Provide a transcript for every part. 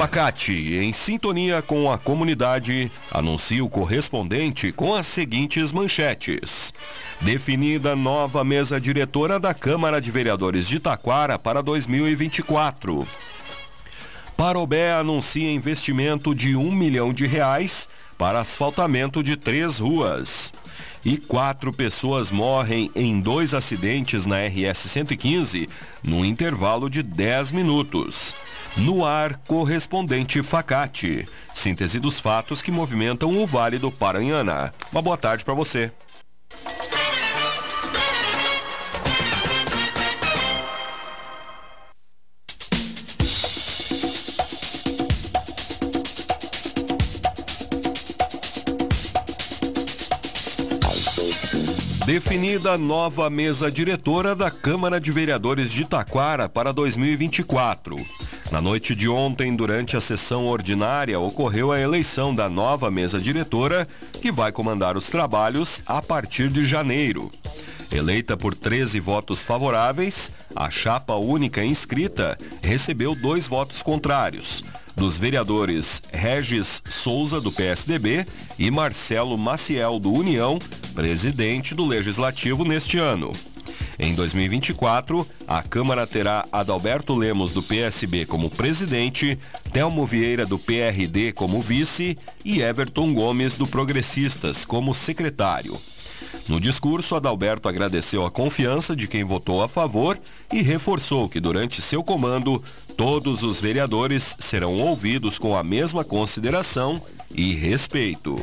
Facate, em sintonia com a comunidade, anuncia o correspondente com as seguintes manchetes. Definida nova mesa diretora da Câmara de Vereadores de Taquara para 2024. Parobé anuncia investimento de um milhão de reais para asfaltamento de três ruas. E quatro pessoas morrem em dois acidentes na RS 115 no intervalo de 10 minutos. No ar, correspondente Facate. Síntese dos fatos que movimentam o Vale do Paranhana. Uma boa tarde para você. Definida nova mesa diretora da Câmara de Vereadores de Taquara para 2024. Na noite de ontem, durante a sessão ordinária, ocorreu a eleição da nova mesa diretora, que vai comandar os trabalhos a partir de janeiro. Eleita por 13 votos favoráveis, a chapa única inscrita recebeu dois votos contrários, dos vereadores Regis Souza, do PSDB, e Marcelo Maciel, do União, presidente do Legislativo neste ano. Em 2024, a Câmara terá Adalberto Lemos do PSB como presidente, Telmo Vieira do PRD como vice e Everton Gomes do Progressistas como secretário. No discurso, Adalberto agradeceu a confiança de quem votou a favor e reforçou que durante seu comando, todos os vereadores serão ouvidos com a mesma consideração e respeito.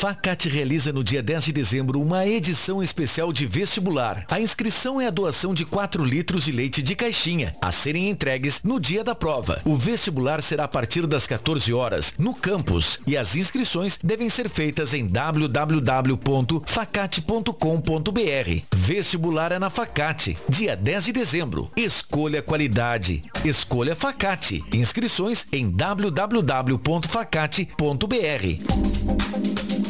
A Facate realiza no dia 10 de dezembro uma edição especial de vestibular. A inscrição é a doação de 4 litros de leite de caixinha, a serem entregues no dia da prova. O vestibular será a partir das 14 horas no campus e as inscrições devem ser feitas em www.facate.com.br. Vestibular é na Facate, dia 10 de dezembro. Escolha qualidade. Escolha Facate. Inscrições em www.facate.br.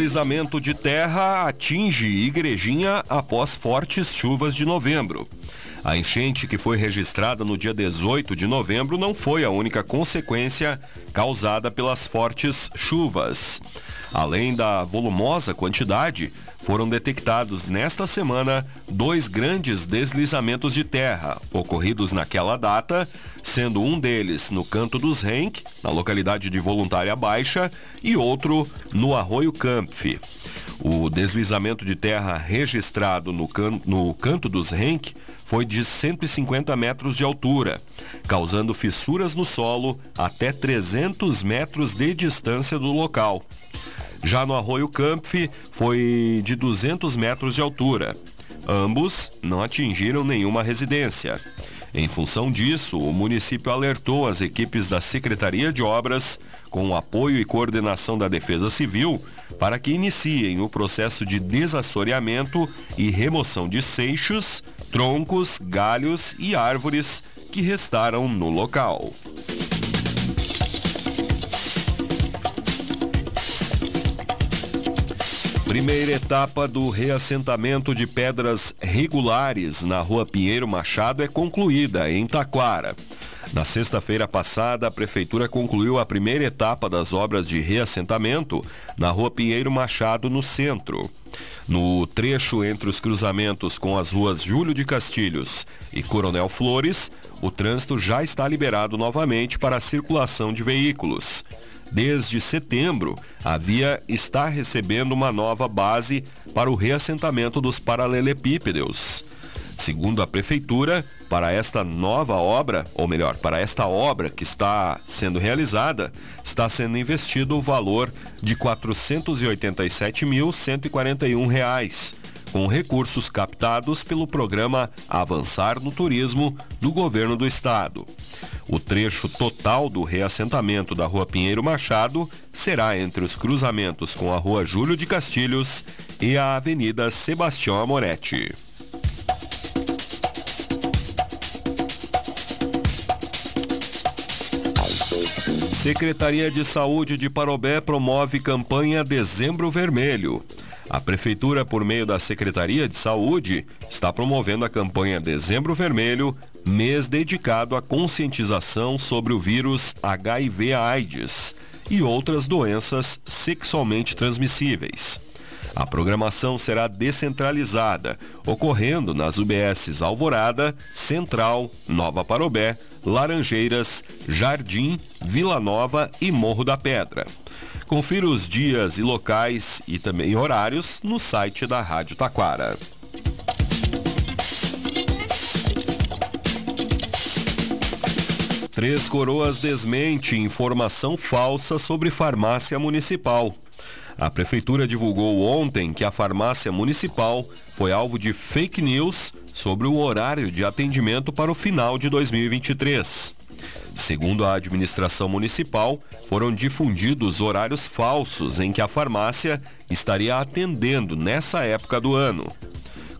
Deslizamento de terra atinge Igrejinha após fortes chuvas de novembro. A enchente que foi registrada no dia 18 de novembro não foi a única consequência causada pelas fortes chuvas. Além da volumosa quantidade, foram detectados nesta semana dois grandes deslizamentos de terra ocorridos naquela data, sendo um deles no Canto dos Renk, na localidade de Voluntária Baixa, e outro no Arroio Campf. O deslizamento de terra registrado no, can no Canto dos Renk foi de 150 metros de altura, causando fissuras no solo até 300 metros de distância do local. Já no Arroio Campf foi de 200 metros de altura. Ambos não atingiram nenhuma residência. Em função disso, o município alertou as equipes da Secretaria de Obras, com o apoio e coordenação da Defesa Civil, para que iniciem o processo de desassoreamento e remoção de seixos, troncos, galhos e árvores que restaram no local. Primeira etapa do reassentamento de pedras regulares na rua Pinheiro Machado é concluída em Taquara. Na sexta-feira passada, a Prefeitura concluiu a primeira etapa das obras de reassentamento na rua Pinheiro Machado, no centro. No trecho entre os cruzamentos com as ruas Júlio de Castilhos e Coronel Flores, o trânsito já está liberado novamente para a circulação de veículos. Desde setembro, a via está recebendo uma nova base para o reassentamento dos paralelepípedos. Segundo a prefeitura, para esta nova obra, ou melhor, para esta obra que está sendo realizada, está sendo investido o valor de R$ 487.141, com recursos captados pelo programa Avançar no Turismo do governo do estado. O trecho total do reassentamento da Rua Pinheiro Machado será entre os cruzamentos com a Rua Júlio de Castilhos e a Avenida Sebastião Amoretti. Secretaria de Saúde de Parobé promove campanha Dezembro Vermelho. A Prefeitura, por meio da Secretaria de Saúde, está promovendo a campanha Dezembro Vermelho, mês dedicado à conscientização sobre o vírus HIV-AIDS e outras doenças sexualmente transmissíveis. A programação será descentralizada, ocorrendo nas UBSs Alvorada, Central, Nova Parobé, Laranjeiras, Jardim, Vila Nova e Morro da Pedra. Confira os dias e locais e também horários no site da Rádio Taquara. Três Coroas desmente informação falsa sobre farmácia municipal. A prefeitura divulgou ontem que a farmácia municipal foi alvo de fake news sobre o horário de atendimento para o final de 2023. Segundo a administração municipal, foram difundidos horários falsos em que a farmácia estaria atendendo nessa época do ano.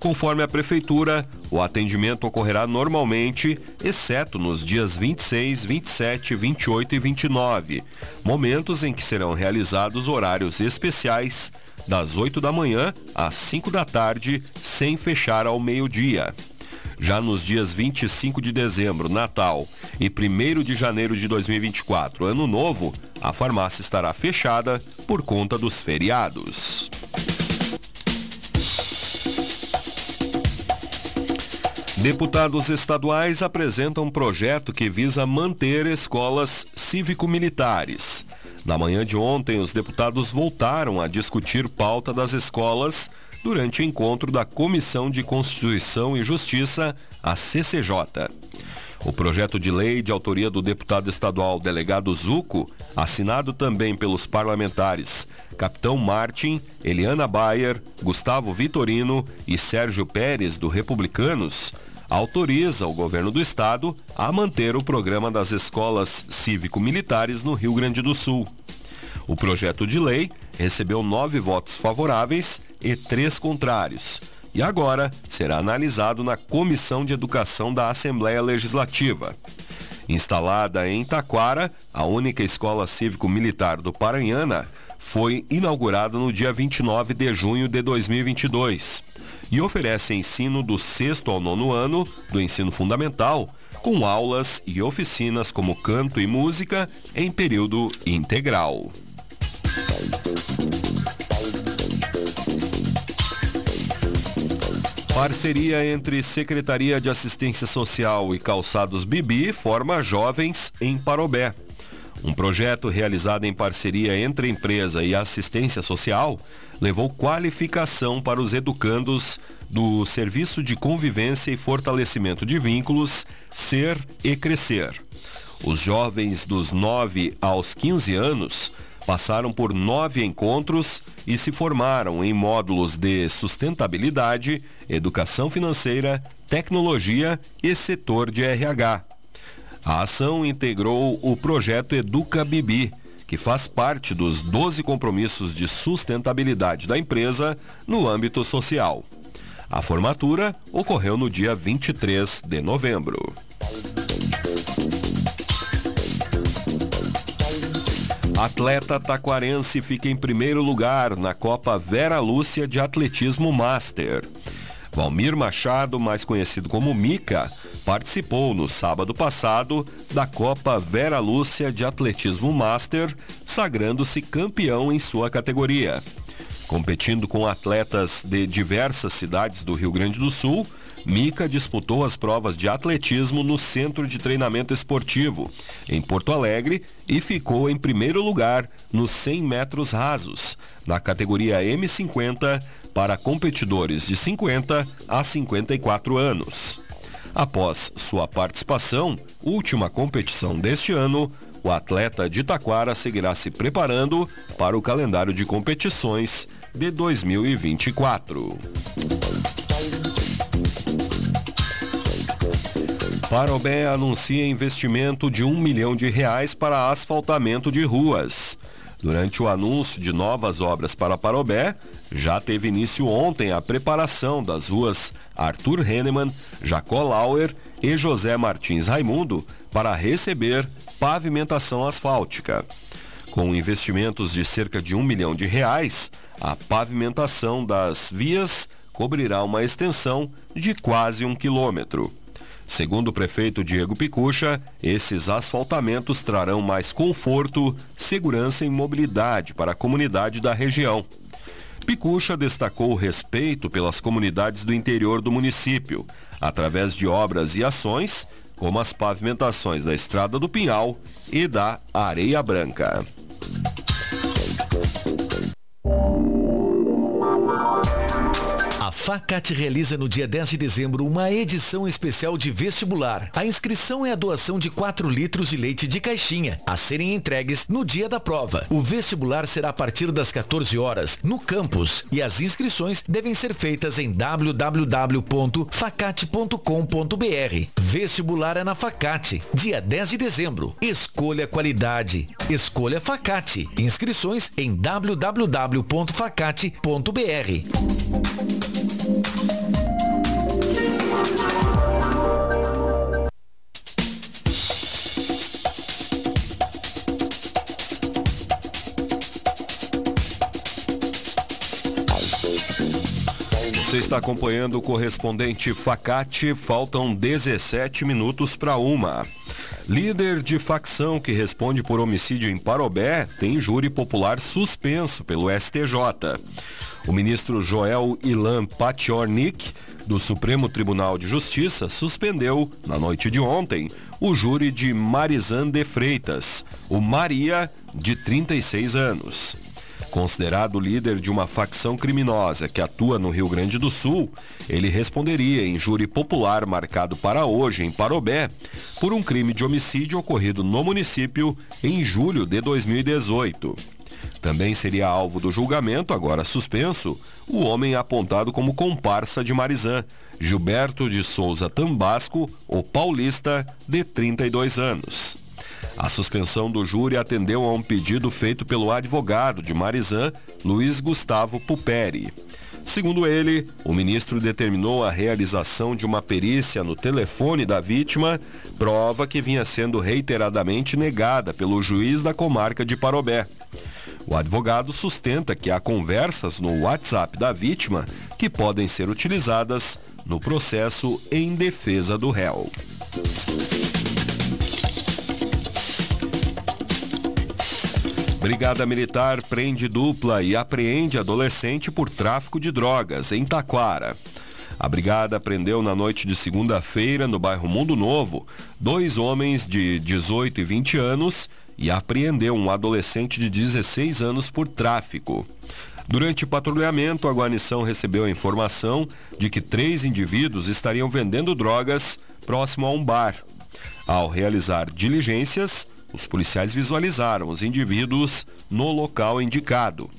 Conforme a prefeitura, o atendimento ocorrerá normalmente, exceto nos dias 26, 27, 28 e 29, momentos em que serão realizados horários especiais das 8 da manhã às 5 da tarde, sem fechar ao meio-dia. Já nos dias 25 de dezembro, Natal, e 1 de janeiro de 2024, Ano Novo, a farmácia estará fechada por conta dos feriados. Deputados estaduais apresentam um projeto que visa manter escolas cívico-militares. Na manhã de ontem, os deputados voltaram a discutir pauta das escolas durante o encontro da Comissão de Constituição e Justiça, a CCJ. O projeto de lei de autoria do deputado estadual delegado Zuco, assinado também pelos parlamentares Capitão Martin, Eliana Bayer, Gustavo Vitorino e Sérgio Pérez, do Republicanos, autoriza o governo do estado a manter o programa das escolas cívico-militares no Rio Grande do Sul. O projeto de lei recebeu nove votos favoráveis e três contrários. E agora será analisado na Comissão de Educação da Assembleia Legislativa. Instalada em Taquara, a única escola cívico-militar do Paranhana foi inaugurada no dia 29 de junho de 2022 e oferece ensino do sexto ao nono ano do ensino fundamental, com aulas e oficinas como canto e música em período integral. Parceria entre Secretaria de Assistência Social e Calçados Bibi forma jovens em Parobé. Um projeto realizado em parceria entre empresa e assistência social levou qualificação para os educandos do Serviço de Convivência e Fortalecimento de Vínculos, Ser e Crescer. Os jovens dos 9 aos 15 anos passaram por nove encontros e se formaram em módulos de sustentabilidade, educação financeira, tecnologia e setor de RH. A ação integrou o projeto Educa Bibi, que faz parte dos 12 compromissos de sustentabilidade da empresa no âmbito social. A formatura ocorreu no dia 23 de novembro. Atleta taquarense fica em primeiro lugar na Copa Vera Lúcia de Atletismo Master. Valmir Machado, mais conhecido como Mica, participou no sábado passado da Copa Vera Lúcia de Atletismo Master, sagrando-se campeão em sua categoria. Competindo com atletas de diversas cidades do Rio Grande do Sul, Mica disputou as provas de atletismo no Centro de Treinamento Esportivo, em Porto Alegre, e ficou em primeiro lugar nos 100 metros rasos, na categoria M50 para competidores de 50 a 54 anos. Após sua participação, última competição deste ano, o atleta de Taquara seguirá se preparando para o calendário de competições de 2024. Parobé anuncia investimento de um milhão de reais para asfaltamento de ruas. Durante o anúncio de novas obras para Parobé, já teve início ontem a preparação das ruas Arthur Hennemann, Jacó Lauer e José Martins Raimundo para receber pavimentação asfáltica. Com investimentos de cerca de um milhão de reais, a pavimentação das vias cobrirá uma extensão de quase um quilômetro. Segundo o prefeito Diego Picucha, esses asfaltamentos trarão mais conforto, segurança e mobilidade para a comunidade da região. Picucha destacou o respeito pelas comunidades do interior do município, através de obras e ações, como as pavimentações da Estrada do Pinhal e da Areia Branca. Facate realiza no dia 10 de dezembro uma edição especial de vestibular. A inscrição é a doação de 4 litros de leite de caixinha, a serem entregues no dia da prova. O vestibular será a partir das 14 horas, no campus, e as inscrições devem ser feitas em www.facate.com.br. Vestibular é na Facate, dia 10 de dezembro. Escolha qualidade. Escolha Facate. Inscrições em www.facate.br. Você está acompanhando o correspondente Facate. Faltam 17 minutos para uma. Líder de facção que responde por homicídio em Parobé tem júri popular suspenso pelo STJ. O ministro Joel Ilan Patiornik, do Supremo Tribunal de Justiça, suspendeu, na noite de ontem, o júri de Marizan de Freitas, o Maria, de 36 anos. Considerado líder de uma facção criminosa que atua no Rio Grande do Sul, ele responderia em júri popular marcado para hoje em Parobé por um crime de homicídio ocorrido no município em julho de 2018. Também seria alvo do julgamento, agora suspenso, o homem apontado como comparsa de Marizã, Gilberto de Souza Tambasco, o paulista, de 32 anos. A suspensão do júri atendeu a um pedido feito pelo advogado de Marizã, Luiz Gustavo Puperi. Segundo ele, o ministro determinou a realização de uma perícia no telefone da vítima, prova que vinha sendo reiteradamente negada pelo juiz da comarca de Parobé. O advogado sustenta que há conversas no WhatsApp da vítima que podem ser utilizadas no processo em defesa do réu. Brigada Militar prende dupla e apreende adolescente por tráfico de drogas em Taquara. A brigada prendeu na noite de segunda-feira, no bairro Mundo Novo, dois homens de 18 e 20 anos e apreendeu um adolescente de 16 anos por tráfico. Durante o patrulhamento, a guarnição recebeu a informação de que três indivíduos estariam vendendo drogas próximo a um bar. Ao realizar diligências, os policiais visualizaram os indivíduos no local indicado.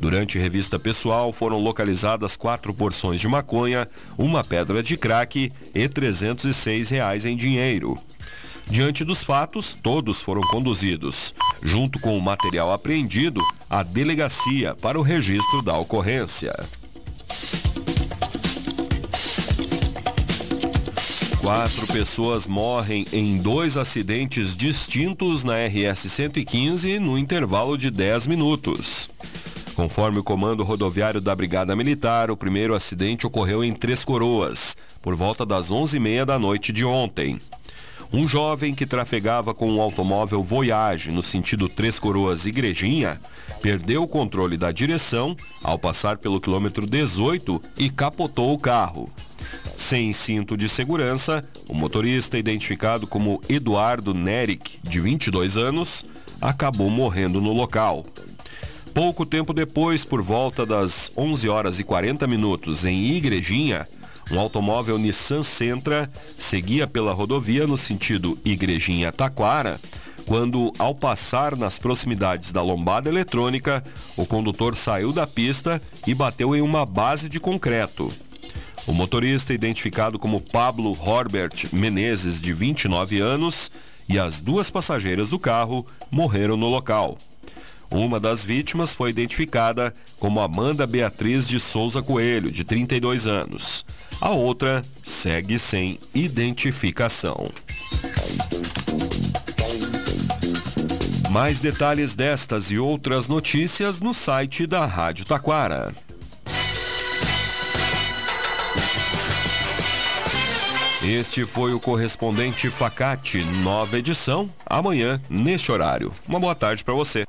Durante revista pessoal, foram localizadas quatro porções de maconha, uma pedra de crack e 306 reais em dinheiro. Diante dos fatos, todos foram conduzidos, junto com o material apreendido, à delegacia para o registro da ocorrência. Quatro pessoas morrem em dois acidentes distintos na RS 115 no intervalo de 10 minutos. Conforme o comando rodoviário da Brigada Militar, o primeiro acidente ocorreu em Três Coroas, por volta das 11h30 da noite de ontem. Um jovem que trafegava com um automóvel Voyage no sentido Três Coroas Igrejinha perdeu o controle da direção ao passar pelo quilômetro 18 e capotou o carro. Sem cinto de segurança, o motorista, identificado como Eduardo Nerick, de 22 anos, acabou morrendo no local. Pouco tempo depois, por volta das 11 horas e 40 minutos, em Igrejinha, um automóvel Nissan Sentra seguia pela rodovia no sentido Igrejinha-Taquara, quando, ao passar nas proximidades da lombada eletrônica, o condutor saiu da pista e bateu em uma base de concreto. O motorista, identificado como Pablo Horbert Menezes, de 29 anos, e as duas passageiras do carro morreram no local. Uma das vítimas foi identificada como Amanda Beatriz de Souza Coelho, de 32 anos. A outra segue sem identificação. Mais detalhes destas e outras notícias no site da Rádio Taquara. Este foi o correspondente Facate, nova edição, amanhã, neste horário. Uma boa tarde para você.